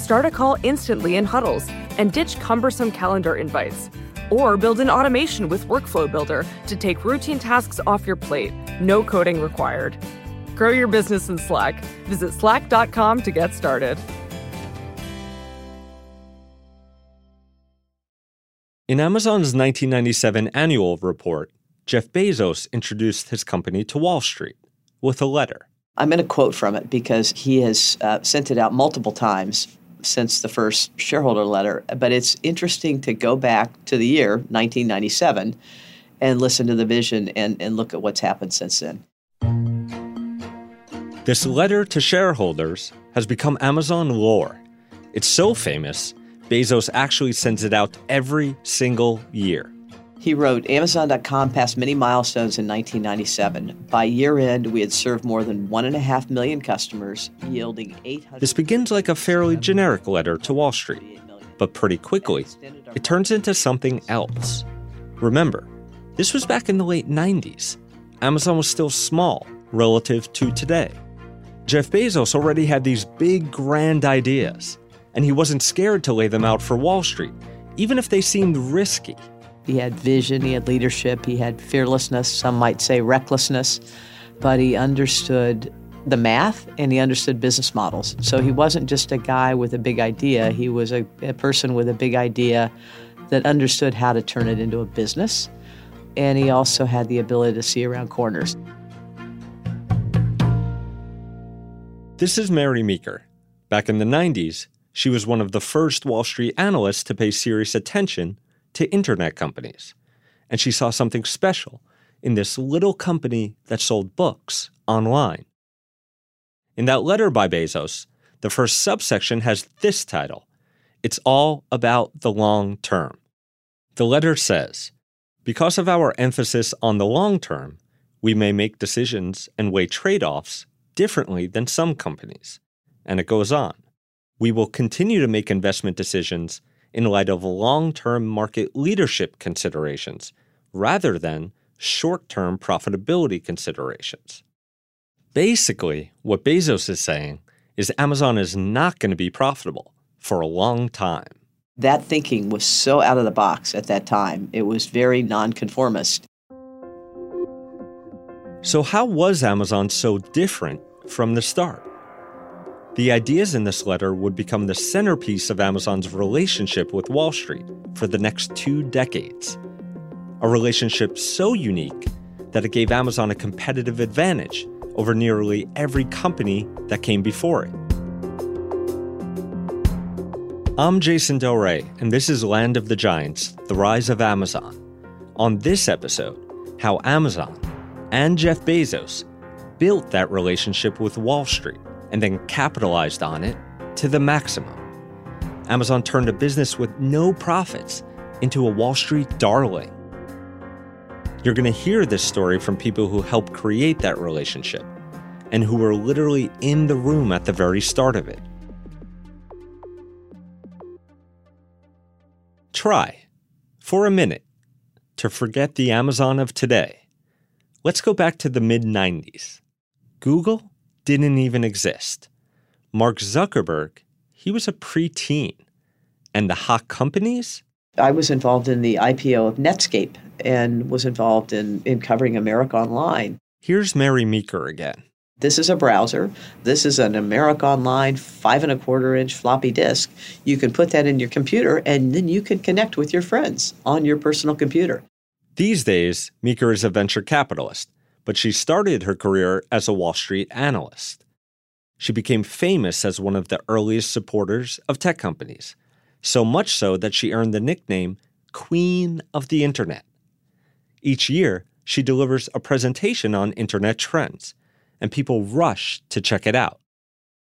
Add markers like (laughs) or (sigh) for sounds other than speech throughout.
Start a call instantly in huddles and ditch cumbersome calendar invites. Or build an automation with Workflow Builder to take routine tasks off your plate. No coding required. Grow your business in Slack. Visit slack.com to get started. In Amazon's 1997 annual report, Jeff Bezos introduced his company to Wall Street with a letter. I'm going to quote from it because he has uh, sent it out multiple times since the first shareholder letter. But it's interesting to go back to the year 1997 and listen to the vision and, and look at what's happened since then. This letter to shareholders has become Amazon lore. It's so famous, Bezos actually sends it out every single year. He wrote Amazon.com passed many milestones in 1997. By year end, we had served more than 1.5 million customers, yielding 800. This begins like a fairly generic letter to Wall Street, but pretty quickly, it turns into something else. Remember, this was back in the late 90s. Amazon was still small relative to today. Jeff Bezos already had these big, grand ideas, and he wasn't scared to lay them out for Wall Street, even if they seemed risky. He had vision, he had leadership, he had fearlessness, some might say recklessness, but he understood the math and he understood business models. So he wasn't just a guy with a big idea, he was a, a person with a big idea that understood how to turn it into a business. And he also had the ability to see around corners. This is Mary Meeker. Back in the 90s, she was one of the first Wall Street analysts to pay serious attention to internet companies. And she saw something special in this little company that sold books online. In that letter by Bezos, the first subsection has this title It's all about the long term. The letter says, Because of our emphasis on the long term, we may make decisions and weigh trade offs differently than some companies. And it goes on. We will continue to make investment decisions in light of long term market leadership considerations rather than short term profitability considerations. Basically, what Bezos is saying is Amazon is not going to be profitable for a long time. That thinking was so out of the box at that time. It was very nonconformist. So, how was Amazon so different from the start? The ideas in this letter would become the centerpiece of Amazon's relationship with Wall Street for the next two decades. A relationship so unique that it gave Amazon a competitive advantage over nearly every company that came before it. I'm Jason Del Rey, and this is Land of the Giants The Rise of Amazon. On this episode, how Amazon and Jeff Bezos built that relationship with Wall Street and then capitalized on it to the maximum. Amazon turned a business with no profits into a Wall Street darling. You're going to hear this story from people who helped create that relationship and who were literally in the room at the very start of it. Try, for a minute, to forget the Amazon of today. Let's go back to the mid 90s. Google didn't even exist. Mark Zuckerberg, he was a preteen. And the hot companies? I was involved in the IPO of Netscape and was involved in, in covering America Online. Here's Mary Meeker again. This is a browser. This is an America Online five and a quarter inch floppy disk. You can put that in your computer and then you can connect with your friends on your personal computer. These days, Meeker is a venture capitalist, but she started her career as a Wall Street analyst. She became famous as one of the earliest supporters of tech companies, so much so that she earned the nickname Queen of the Internet. Each year, she delivers a presentation on internet trends, and people rush to check it out.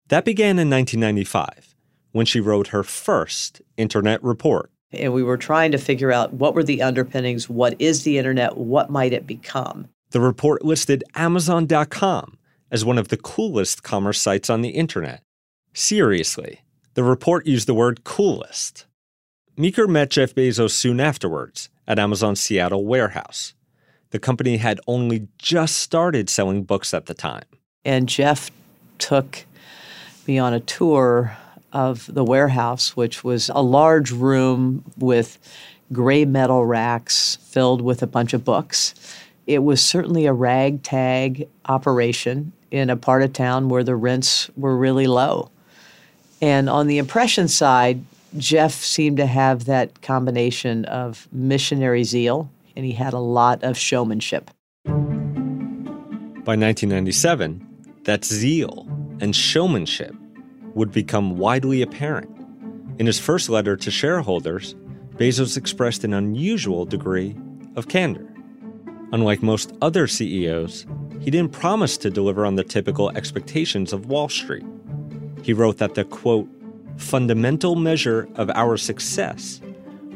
That began in 1995 when she wrote her first internet report. And we were trying to figure out what were the underpinnings, what is the internet, what might it become. The report listed Amazon.com as one of the coolest commerce sites on the internet. Seriously, the report used the word coolest. Meeker met Jeff Bezos soon afterwards at Amazon's Seattle warehouse. The company had only just started selling books at the time. And Jeff took me on a tour of the warehouse, which was a large room with gray metal racks filled with a bunch of books. It was certainly a ragtag operation in a part of town where the rents were really low. And on the impression side, Jeff seemed to have that combination of missionary zeal and he had a lot of showmanship. By 1997, that zeal and showmanship would become widely apparent. In his first letter to shareholders, Bezos expressed an unusual degree of candor. Unlike most other CEOs, he didn't promise to deliver on the typical expectations of Wall Street. He wrote that the quote, fundamental measure of our success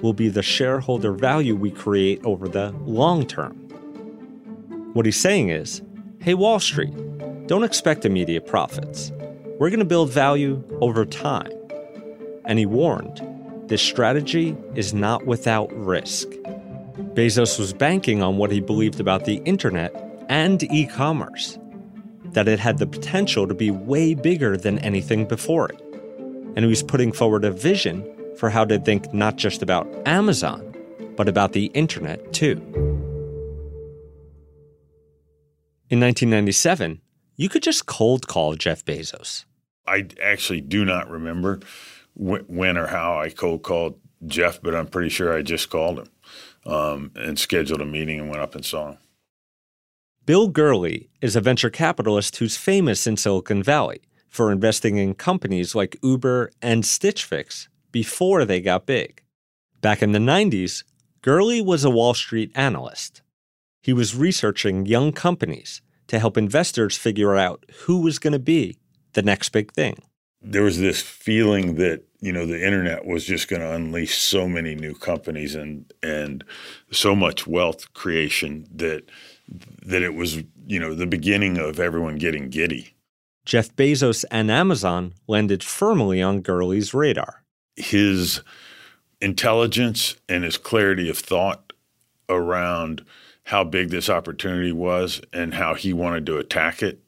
will be the shareholder value we create over the long term. What he's saying is hey, Wall Street, don't expect immediate profits. We're going to build value over time. And he warned this strategy is not without risk. Bezos was banking on what he believed about the internet and e commerce, that it had the potential to be way bigger than anything before it. And he was putting forward a vision for how to think not just about Amazon, but about the internet too. In 1997, you could just cold call Jeff Bezos. I actually do not remember when or how I cold called Jeff, but I'm pretty sure I just called him um, and scheduled a meeting and went up and saw him. Bill Gurley is a venture capitalist who's famous in Silicon Valley for investing in companies like Uber and Stitch Fix before they got big. Back in the 90s, Gurley was a Wall Street analyst. He was researching young companies to help investors figure out who was going to be the next big thing. There was this feeling that you know the internet was just going to unleash so many new companies and and so much wealth creation that that it was you know the beginning of everyone getting giddy. Jeff Bezos and Amazon landed firmly on Gurley's radar his intelligence and his clarity of thought around how big this opportunity was and how he wanted to attack it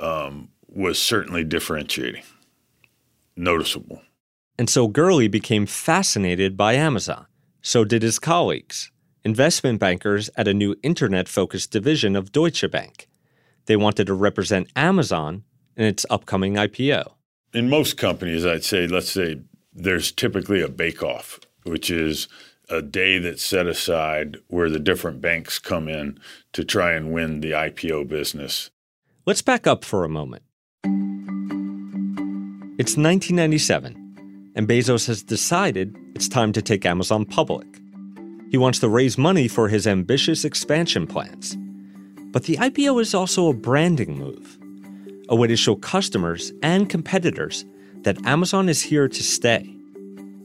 um, was certainly differentiating, noticeable. And so Gurley became fascinated by Amazon. So did his colleagues, investment bankers at a new internet focused division of Deutsche Bank. They wanted to represent Amazon in its upcoming IPO. In most companies, I'd say, let's say there's typically a bake-off, which is a day that's set aside where the different banks come in to try and win the IPO business. Let's back up for a moment. It's 1997, and Bezos has decided it's time to take Amazon public. He wants to raise money for his ambitious expansion plans. But the IPO is also a branding move, a way to show customers and competitors that Amazon is here to stay.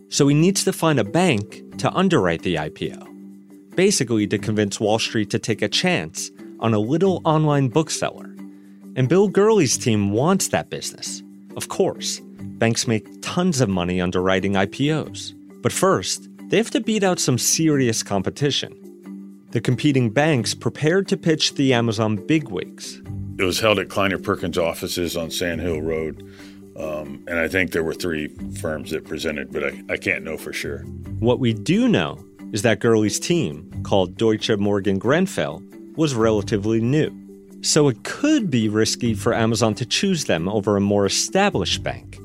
So he needs to find a bank to underwrite the IPO, basically to convince Wall Street to take a chance on a little online bookseller. And Bill Gurley's team wants that business. Of course, banks make tons of money underwriting IPOs. But first, they have to beat out some serious competition. The competing banks prepared to pitch the Amazon bigwigs. It was held at Kleiner Perkins offices on Sand Hill Road. Um, and I think there were three firms that presented, but I, I can't know for sure. What we do know is that Gurley's team, called Deutsche Morgan Grenfell, was relatively new. So it could be risky for Amazon to choose them over a more established bank,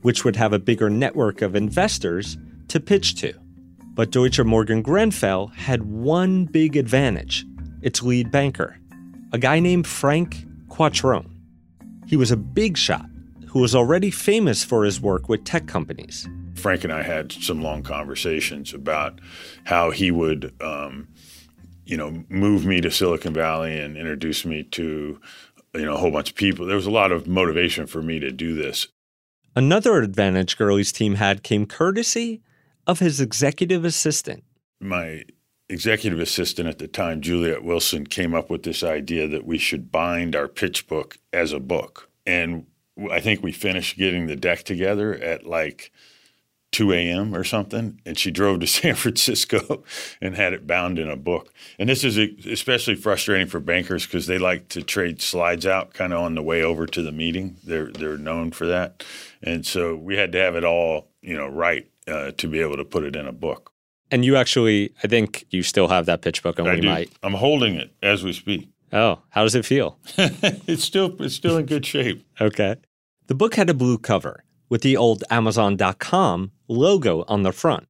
which would have a bigger network of investors to pitch to. But Deutsche Morgan Grenfell had one big advantage its lead banker, a guy named Frank Quattrone. He was a big shot who was already famous for his work with tech companies. Frank and I had some long conversations about how he would, um, you know, move me to Silicon Valley and introduce me to, you know, a whole bunch of people. There was a lot of motivation for me to do this. Another advantage Gurley's team had came courtesy of his executive assistant. My executive assistant at the time, Juliet Wilson, came up with this idea that we should bind our pitch book as a book. And I think we finished getting the deck together at like 2 a.m. or something, and she drove to (laughs) San Francisco and had it bound in a book. And this is especially frustrating for bankers because they like to trade slides out kind of on the way over to the meeting. They're they're known for that, and so we had to have it all you know right uh, to be able to put it in a book. And you actually, I think you still have that pitch book, and I we do. might. I'm holding it as we speak. Oh, how does it feel? (laughs) it's still it's still in good shape. Okay. The book had a blue cover with the old Amazon.com logo on the front.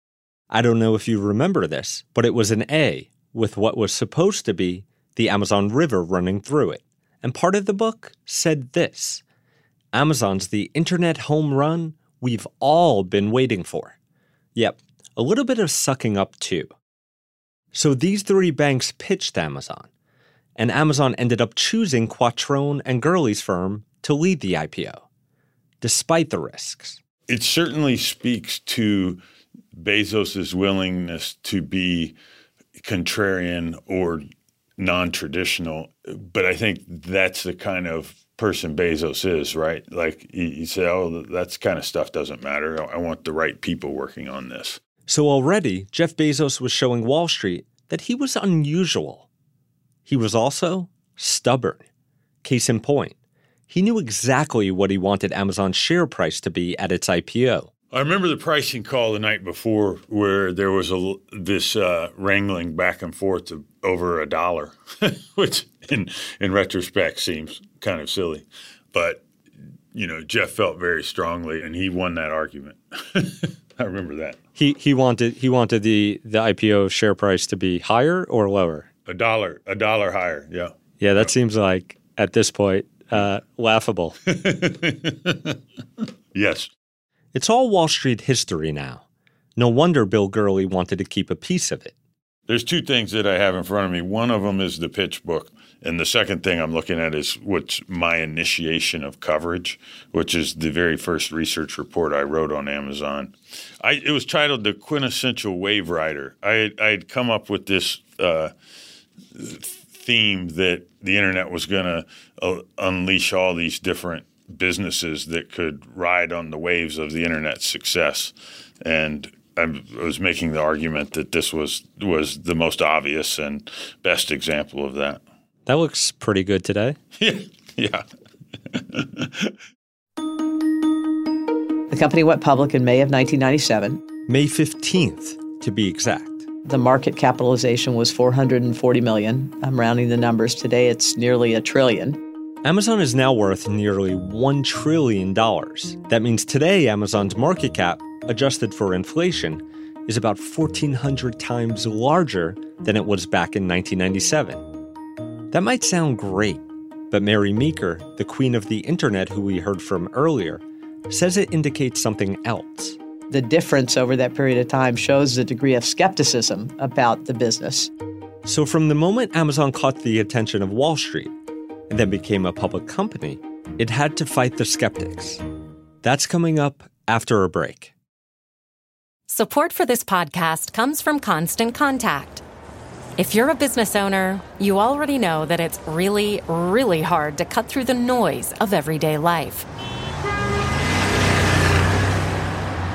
I don't know if you remember this, but it was an A with what was supposed to be the Amazon River running through it. And part of the book said this Amazon's the internet home run we've all been waiting for. Yep, a little bit of sucking up too. So these three banks pitched Amazon, and Amazon ended up choosing Quattrone and Gurley's firm to lead the IPO, despite the risks. It certainly speaks to Bezos's willingness to be contrarian or non-traditional, but I think that's the kind of person Bezos is, right? Like you, you say, oh, that's kind of stuff doesn't matter. I want the right people working on this. So already, Jeff Bezos was showing Wall Street that he was unusual. He was also stubborn. Case in point, he knew exactly what he wanted Amazon's share price to be at its IPO. I remember the pricing call the night before where there was a, this uh, wrangling back and forth of over a dollar, (laughs) which in, in retrospect seems kind of silly. But, you know, Jeff felt very strongly and he won that argument. (laughs) I remember that. He he wanted he wanted the the IPO share price to be higher or lower. A dollar, a dollar higher, yeah. Yeah, that seems like at this point uh, laughable. (laughs) yes. It's all Wall Street history now. No wonder Bill Gurley wanted to keep a piece of it. There's two things that I have in front of me. One of them is the pitch book. And the second thing I'm looking at is what's my initiation of coverage, which is the very first research report I wrote on Amazon. I, it was titled The Quintessential Wave Rider. I had, I had come up with this uh, theme that the internet was going to uh, unleash all these different businesses that could ride on the waves of the internet's success. And I was making the argument that this was was the most obvious and best example of that. That looks pretty good today. (laughs) yeah. yeah. The company went public in May of 1997. May 15th, to be exact. The market capitalization was 440 million. I'm rounding the numbers. Today it's nearly a trillion. Amazon is now worth nearly $1 trillion. That means today Amazon's market cap, adjusted for inflation, is about 1,400 times larger than it was back in 1997. That might sound great, but Mary Meeker, the queen of the internet who we heard from earlier, says it indicates something else. The difference over that period of time shows the degree of skepticism about the business. So, from the moment Amazon caught the attention of Wall Street and then became a public company, it had to fight the skeptics. That's coming up after a break. Support for this podcast comes from Constant Contact. If you're a business owner, you already know that it's really, really hard to cut through the noise of everyday life.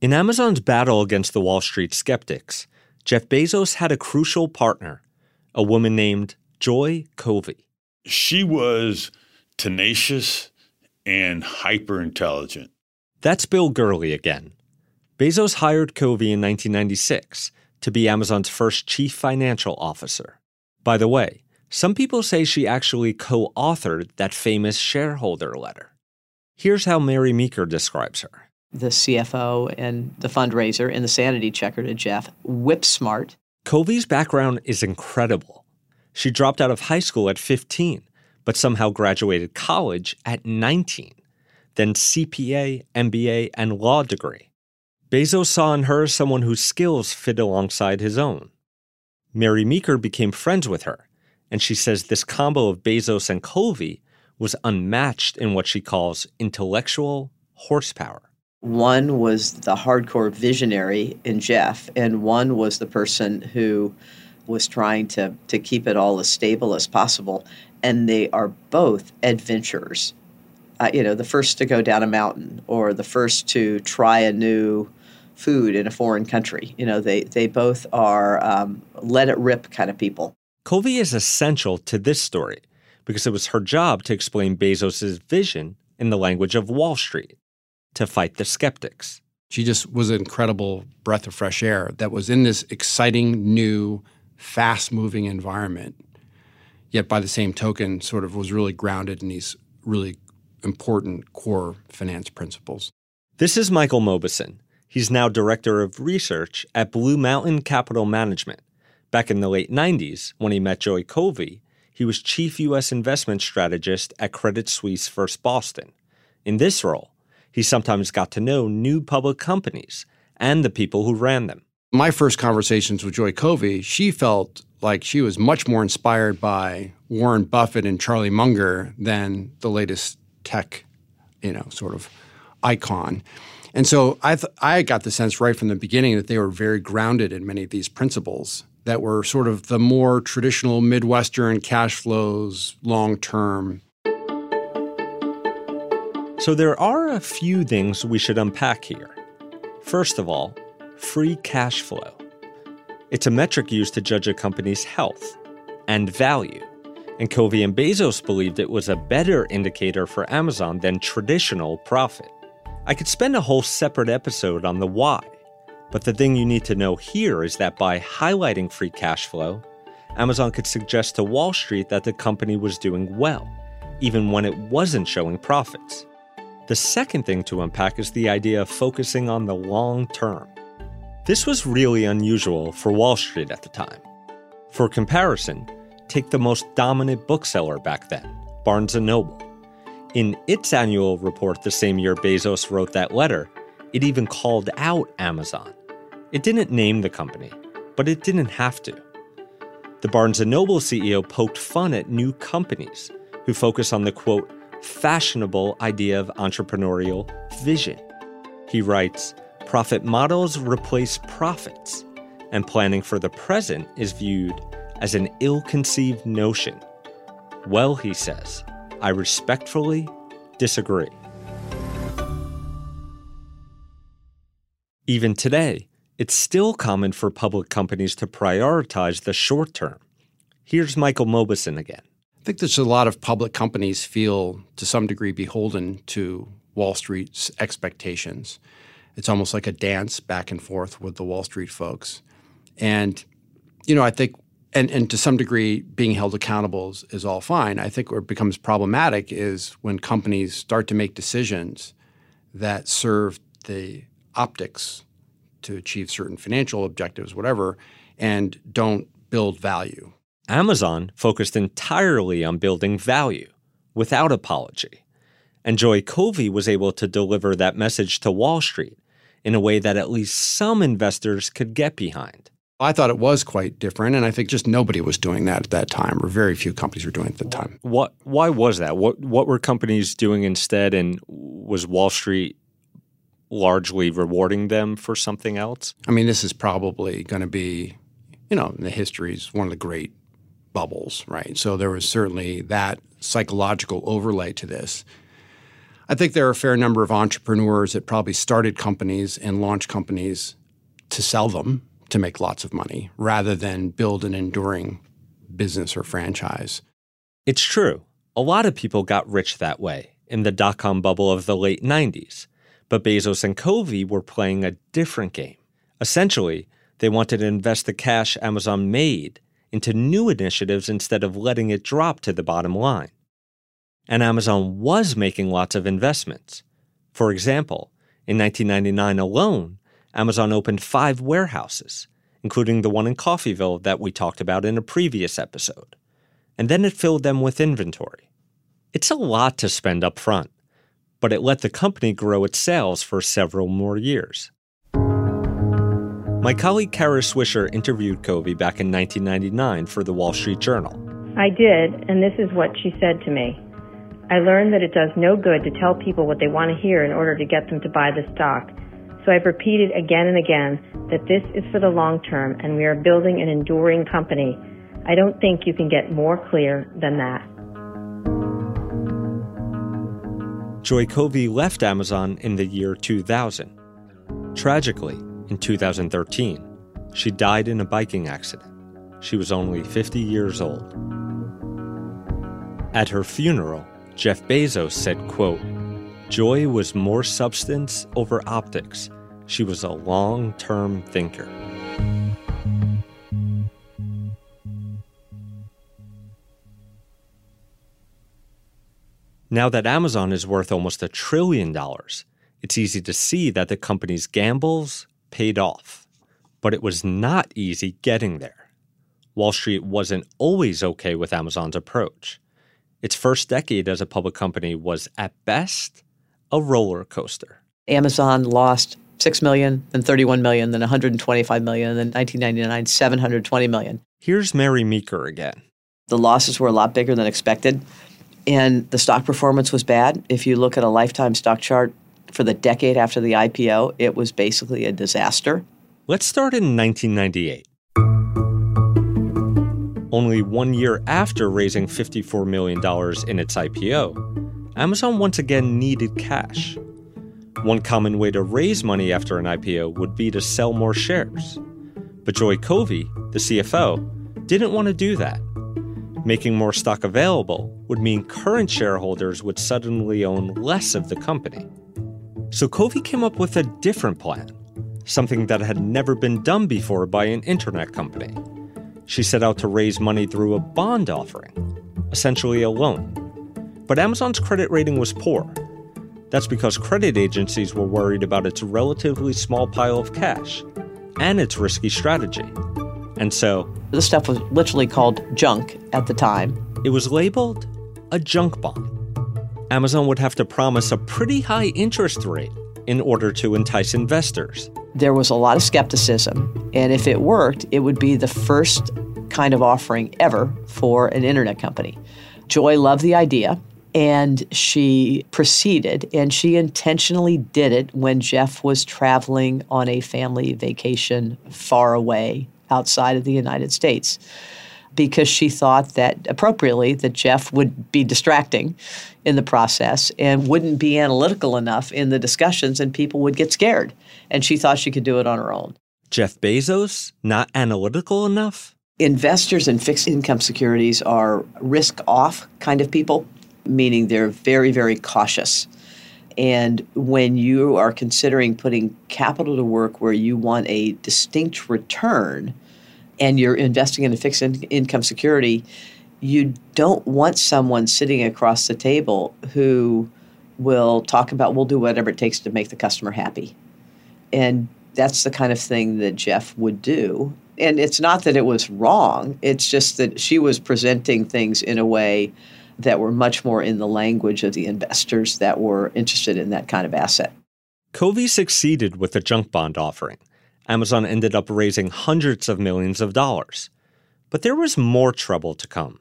In Amazon's battle against the Wall Street skeptics, Jeff Bezos had a crucial partner, a woman named Joy Covey. She was tenacious and hyper intelligent. That's Bill Gurley again. Bezos hired Covey in 1996 to be Amazon's first chief financial officer. By the way, some people say she actually co authored that famous shareholder letter. Here's how Mary Meeker describes her the CFO and the fundraiser and the sanity checker to Jeff, whip smart. Covey's background is incredible. She dropped out of high school at 15, but somehow graduated college at 19, then CPA, MBA, and law degree. Bezos saw in her someone whose skills fit alongside his own. Mary Meeker became friends with her, and she says this combo of Bezos and Covey was unmatched in what she calls intellectual horsepower. One was the hardcore visionary in Jeff, and one was the person who was trying to, to keep it all as stable as possible. And they are both adventurers. Uh, you know, the first to go down a mountain or the first to try a new food in a foreign country. You know, they, they both are um, let it rip kind of people. Covey is essential to this story because it was her job to explain Bezos' vision in the language of Wall Street to fight the skeptics. She just was an incredible breath of fresh air that was in this exciting, new, fast moving environment, yet by the same token, sort of was really grounded in these really important core finance principles. This is Michael Mauboussin. He's now director of research at Blue Mountain Capital Management. Back in the late 90s, when he met Joy Covey, he was chief U.S. investment strategist at Credit Suisse First Boston. In this role, he sometimes got to know new public companies and the people who ran them. My first conversations with Joy Covey, she felt like she was much more inspired by Warren Buffett and Charlie Munger than the latest tech, you know, sort of icon. And so I, th- I got the sense right from the beginning that they were very grounded in many of these principles that were sort of the more traditional Midwestern cash flows, long term so there are a few things we should unpack here. First of all, free cash flow. It's a metric used to judge a company's health and value. And Covey and Bezos believed it was a better indicator for Amazon than traditional profit. I could spend a whole separate episode on the why, but the thing you need to know here is that by highlighting free cash flow, Amazon could suggest to Wall Street that the company was doing well, even when it wasn't showing profits. The second thing to unpack is the idea of focusing on the long term. This was really unusual for Wall Street at the time. For comparison, take the most dominant bookseller back then, Barnes & Noble. In its annual report the same year Bezos wrote that letter, it even called out Amazon. It didn't name the company, but it didn't have to. The Barnes & Noble CEO poked fun at new companies who focus on the quote fashionable idea of entrepreneurial vision. He writes Profit models replace profits, and planning for the present is viewed as an ill conceived notion. Well, he says, I respectfully disagree. Even today, it's still common for public companies to prioritize the short term. Here's Michael Mauboussin again. I think there's a lot of public companies feel to some degree beholden to Wall Street's expectations. It's almost like a dance back and forth with the Wall Street folks. And, you know, I think, and, and to some degree, being held accountable is, is all fine. I think where it becomes problematic is when companies start to make decisions that serve the optics to achieve certain financial objectives, whatever, and don't build value. Amazon focused entirely on building value without apology. And Joy Covey was able to deliver that message to Wall Street in a way that at least some investors could get behind. I thought it was quite different, and I think just nobody was doing that at that time, or very few companies were doing it at the time. What? Why was that? What? What were companies doing instead? And was Wall Street largely rewarding them for something else? I mean, this is probably going to be, you know, in the history is one of the great bubbles, right? So there was certainly that psychological overlay to this. I think there are a fair number of entrepreneurs that probably started companies and launched companies to sell them to make lots of money rather than build an enduring business or franchise. It's true. A lot of people got rich that way in the dot com bubble of the late 90s. But Bezos and Covey were playing a different game. Essentially, they wanted to invest the cash Amazon made into new initiatives instead of letting it drop to the bottom line and Amazon was making lots of investments. For example, in 1999 alone, Amazon opened five warehouses, including the one in Coffeyville that we talked about in a previous episode. And then it filled them with inventory. It's a lot to spend up front, but it let the company grow its sales for several more years. My colleague Kara Swisher interviewed Covey back in 1999 for the Wall Street Journal. I did, and this is what she said to me. I learned that it does no good to tell people what they want to hear in order to get them to buy the stock. So I've repeated again and again that this is for the long term and we are building an enduring company. I don't think you can get more clear than that. Joy Covey left Amazon in the year 2000. Tragically, in 2013, she died in a biking accident. She was only 50 years old. At her funeral, Jeff Bezos said, quote, Joy was more substance over optics. She was a long term thinker. Now that Amazon is worth almost a trillion dollars, it's easy to see that the company's gambles paid off. But it was not easy getting there. Wall Street wasn't always okay with Amazon's approach. Its first decade as a public company was, at best, a roller coaster. Amazon lost 6 million, then 31 million, then 125 million, and then 1999, 720 million. Here's Mary Meeker again. The losses were a lot bigger than expected, and the stock performance was bad. If you look at a lifetime stock chart for the decade after the IPO, it was basically a disaster. Let's start in 1998. Only one year after raising $54 million in its IPO, Amazon once again needed cash. One common way to raise money after an IPO would be to sell more shares. But Joy Covey, the CFO, didn't want to do that. Making more stock available would mean current shareholders would suddenly own less of the company. So Covey came up with a different plan, something that had never been done before by an internet company. She set out to raise money through a bond offering, essentially a loan. But Amazon's credit rating was poor. That's because credit agencies were worried about its relatively small pile of cash and its risky strategy. And so, this stuff was literally called junk at the time. It was labeled a junk bond. Amazon would have to promise a pretty high interest rate in order to entice investors. There was a lot of skepticism, and if it worked, it would be the first kind of offering ever for an internet company. Joy loved the idea and she proceeded and she intentionally did it when Jeff was traveling on a family vacation far away outside of the United States because she thought that appropriately that Jeff would be distracting in the process and wouldn't be analytical enough in the discussions and people would get scared and she thought she could do it on her own. Jeff Bezos not analytical enough? Investors in fixed income securities are risk off kind of people, meaning they're very, very cautious. And when you are considering putting capital to work where you want a distinct return and you're investing in a fixed in- income security, you don't want someone sitting across the table who will talk about, we'll do whatever it takes to make the customer happy. And that's the kind of thing that Jeff would do. And it's not that it was wrong, it's just that she was presenting things in a way that were much more in the language of the investors that were interested in that kind of asset. Covey succeeded with the junk bond offering. Amazon ended up raising hundreds of millions of dollars. But there was more trouble to come.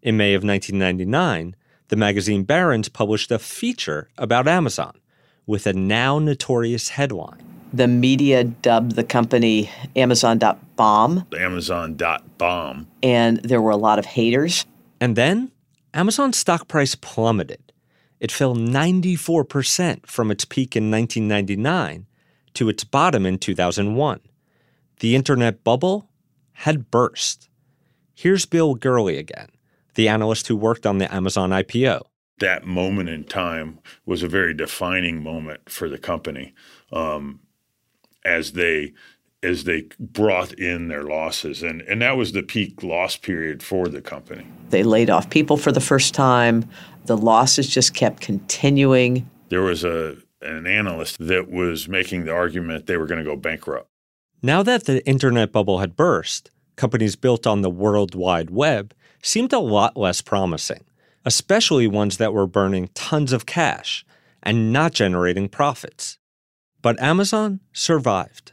In May of 1999, the magazine Barron's published a feature about Amazon with a now notorious headline. The media dubbed the company Amazon.bomb. Amazon.bomb. And there were a lot of haters. And then Amazon's stock price plummeted. It fell 94% from its peak in 1999 to its bottom in 2001. The internet bubble had burst. Here's Bill Gurley again, the analyst who worked on the Amazon IPO. That moment in time was a very defining moment for the company um, as they as they brought in their losses and and that was the peak loss period for the company. They laid off people for the first time. The losses just kept continuing. There was a an analyst that was making the argument they were going to go bankrupt. Now that the internet bubble had burst, companies built on the World Wide Web seemed a lot less promising, especially ones that were burning tons of cash and not generating profits. But Amazon survived.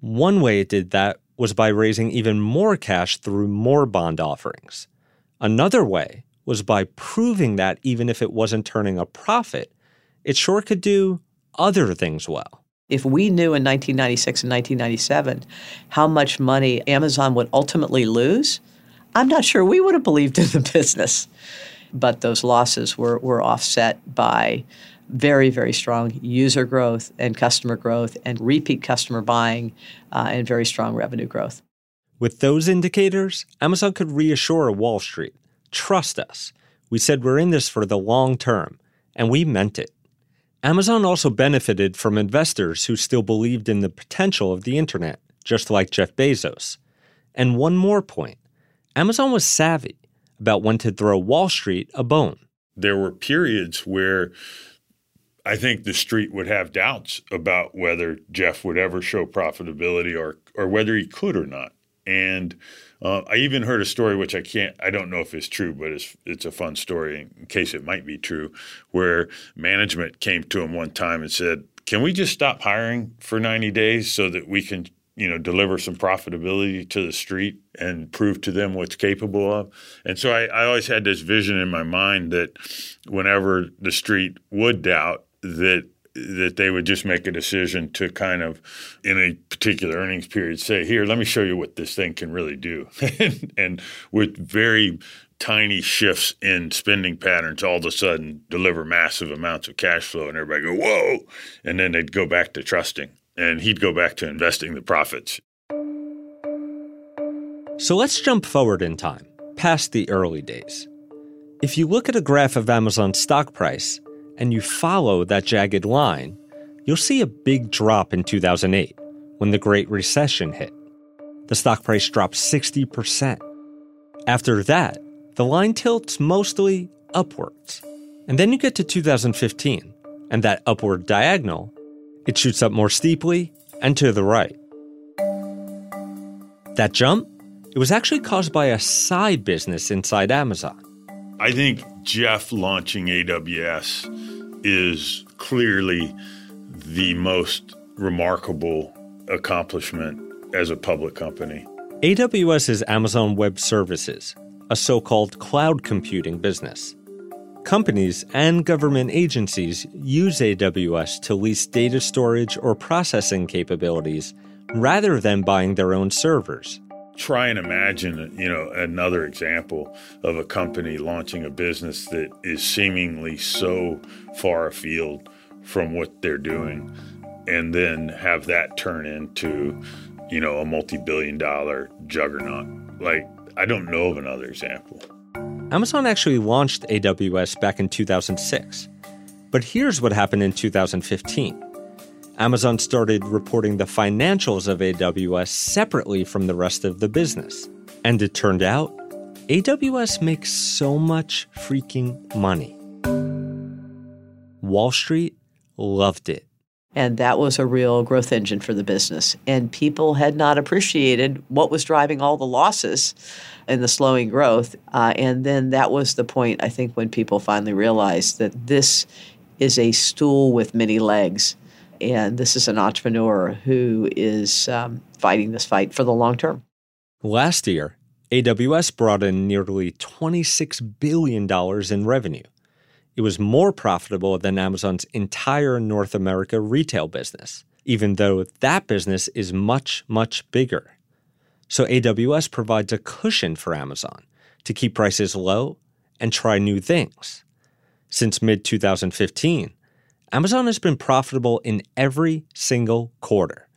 One way it did that was by raising even more cash through more bond offerings. Another way was by proving that even if it wasn't turning a profit, it sure could do other things well. If we knew in 1996 and 1997 how much money Amazon would ultimately lose, I'm not sure we would have believed in the (laughs) business. But those losses were, were offset by very, very strong user growth and customer growth and repeat customer buying uh, and very strong revenue growth. With those indicators, Amazon could reassure Wall Street trust us. We said we're in this for the long term, and we meant it. Amazon also benefited from investors who still believed in the potential of the internet, just like Jeff Bezos. And one more point Amazon was savvy about when to throw Wall Street a bone. There were periods where I think the street would have doubts about whether Jeff would ever show profitability or or whether he could or not. And uh, I even heard a story which I can't, I don't know if it's true, but it's it's a fun story in case it might be true, where management came to him one time and said, "Can we just stop hiring for 90 days so that we can, you know, deliver some profitability to the street and prove to them what's capable of?" And so I, I always had this vision in my mind that whenever the street would doubt that that they would just make a decision to kind of in a particular earnings period say here let me show you what this thing can really do. (laughs) And, and with very tiny shifts in spending patterns all of a sudden deliver massive amounts of cash flow and everybody go whoa. And then they'd go back to trusting and he'd go back to investing the profits. So let's jump forward in time past the early days. If you look at a graph of amazon's stock price and you follow that jagged line, you'll see a big drop in 2008 when the Great Recession hit. The stock price dropped 60%. After that, the line tilts mostly upwards. And then you get to 2015, and that upward diagonal, it shoots up more steeply and to the right. That jump, it was actually caused by a side business inside Amazon. I think Jeff launching AWS is clearly the most remarkable accomplishment as a public company. AWS is Amazon Web Services, a so called cloud computing business. Companies and government agencies use AWS to lease data storage or processing capabilities rather than buying their own servers try and imagine, you know, another example of a company launching a business that is seemingly so far afield from what they're doing and then have that turn into, you know, a multi-billion dollar juggernaut. Like I don't know of another example. Amazon actually launched AWS back in 2006. But here's what happened in 2015. Amazon started reporting the financials of AWS separately from the rest of the business. And it turned out AWS makes so much freaking money. Wall Street loved it. And that was a real growth engine for the business. And people had not appreciated what was driving all the losses and the slowing growth. Uh, and then that was the point, I think, when people finally realized that this is a stool with many legs and this is an entrepreneur who is um, fighting this fight for the long term. Last year, AWS brought in nearly $26 billion in revenue. It was more profitable than Amazon's entire North America retail business, even though that business is much, much bigger. So AWS provides a cushion for Amazon to keep prices low and try new things. Since mid 2015, Amazon has been profitable in every single quarter.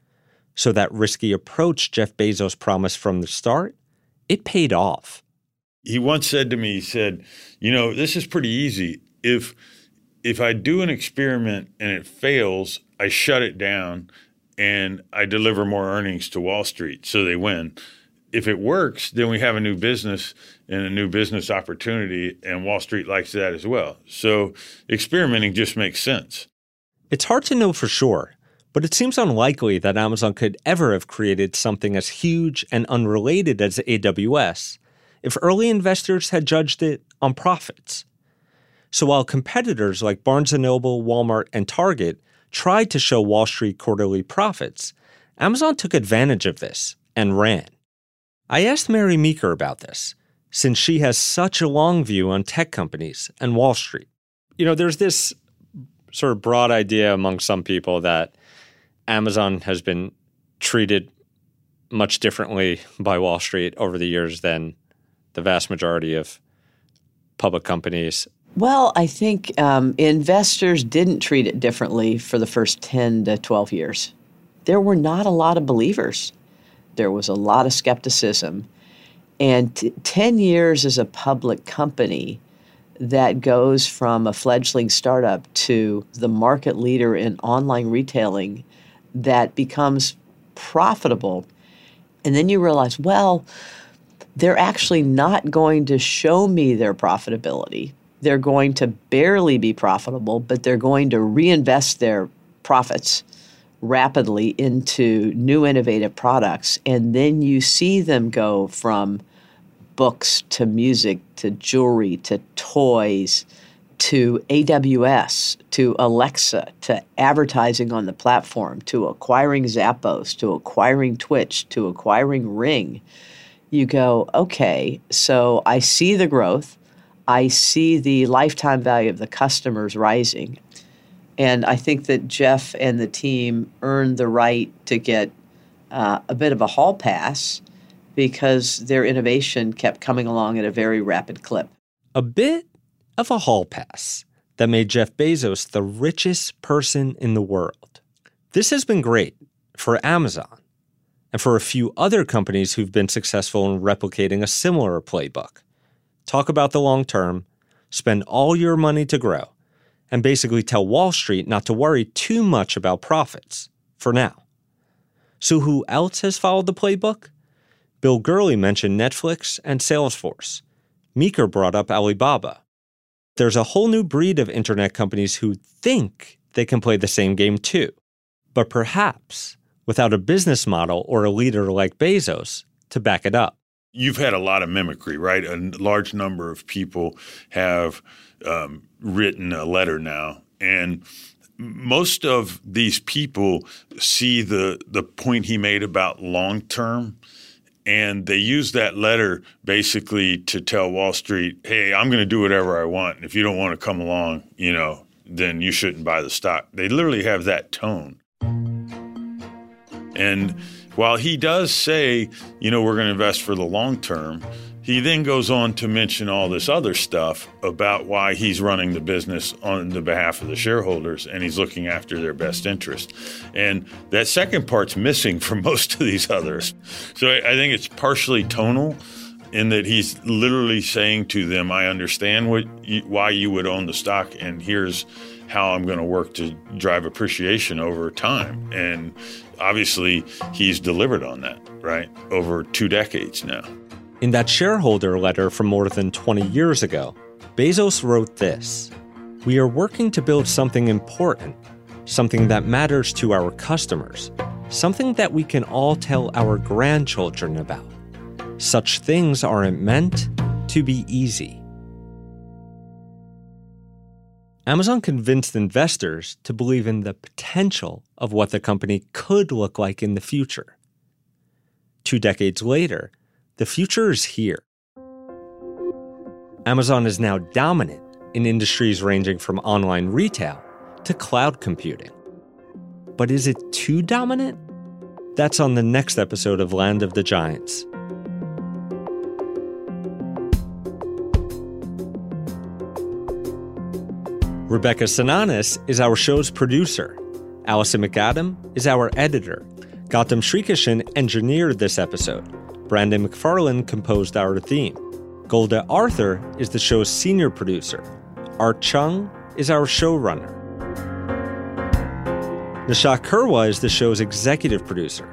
So that risky approach Jeff Bezos promised from the start, it paid off. He once said to me, he said, "You know, this is pretty easy. If if I do an experiment and it fails, I shut it down and I deliver more earnings to Wall Street so they win. If it works, then we have a new business and a new business opportunity, and Wall Street likes that as well. So experimenting just makes sense. It's hard to know for sure, but it seems unlikely that Amazon could ever have created something as huge and unrelated as AWS if early investors had judged it on profits. So while competitors like Barnes & Noble, Walmart, and Target tried to show Wall Street quarterly profits, Amazon took advantage of this and ran. I asked Mary Meeker about this, since she has such a long view on tech companies and Wall Street. You know, there's this sort of broad idea among some people that Amazon has been treated much differently by Wall Street over the years than the vast majority of public companies. Well, I think um, investors didn't treat it differently for the first 10 to 12 years. There were not a lot of believers, there was a lot of skepticism. And t- 10 years as a public company that goes from a fledgling startup to the market leader in online retailing that becomes profitable. And then you realize, well, they're actually not going to show me their profitability. They're going to barely be profitable, but they're going to reinvest their profits rapidly into new innovative products. And then you see them go from books to music to jewelry to toys to AWS to Alexa to advertising on the platform to acquiring Zappos to acquiring Twitch to acquiring Ring. You go, okay, so I see the growth. I see the lifetime value of the customers rising. And I think that Jeff and the team earned the right to get uh, a bit of a hall pass because their innovation kept coming along at a very rapid clip. A bit of a hall pass that made Jeff Bezos the richest person in the world. This has been great for Amazon and for a few other companies who've been successful in replicating a similar playbook. Talk about the long term, spend all your money to grow, and basically tell Wall Street not to worry too much about profits for now. So, who else has followed the playbook? Bill Gurley mentioned Netflix and Salesforce. Meeker brought up Alibaba. There's a whole new breed of internet companies who think they can play the same game too, but perhaps without a business model or a leader like Bezos to back it up. You've had a lot of mimicry, right? A large number of people have um, written a letter now, and most of these people see the the point he made about long term and they use that letter basically to tell Wall Street, "Hey, I'm going to do whatever I want. If you don't want to come along, you know, then you shouldn't buy the stock." They literally have that tone. And while he does say, you know, we're going to invest for the long term, he then goes on to mention all this other stuff about why he's running the business on the behalf of the shareholders and he's looking after their best interest. And that second part's missing (laughs) from most of these others. So I think it's partially tonal in that he's literally saying to them, I understand what you, why you would own the stock, and here's how I'm going to work to drive appreciation over time. And obviously, he's delivered on that, right? Over two decades now. In that shareholder letter from more than 20 years ago, Bezos wrote this We are working to build something important, something that matters to our customers, something that we can all tell our grandchildren about. Such things aren't meant to be easy. Amazon convinced investors to believe in the potential of what the company could look like in the future. Two decades later, the future is here. Amazon is now dominant in industries ranging from online retail to cloud computing. But is it too dominant? That's on the next episode of Land of the Giants. Rebecca Sananes is our show's producer. Allison McAdam is our editor. Gautam Srikishan engineered this episode. Brandon McFarland composed our theme. Golda Arthur is the show's senior producer. Art Chung is our showrunner. Nishat Kurwa is the show's executive producer.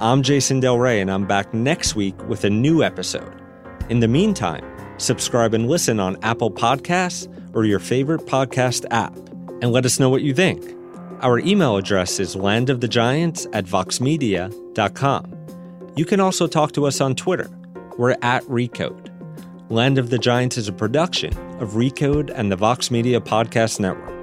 I'm Jason Del Rey, and I'm back next week with a new episode. In the meantime, subscribe and listen on Apple Podcasts or your favorite podcast app, and let us know what you think. Our email address is landofthegiants at voxmedia.com. You can also talk to us on Twitter. We're at Recode. Land of the Giants is a production of Recode and the Vox Media Podcast Network.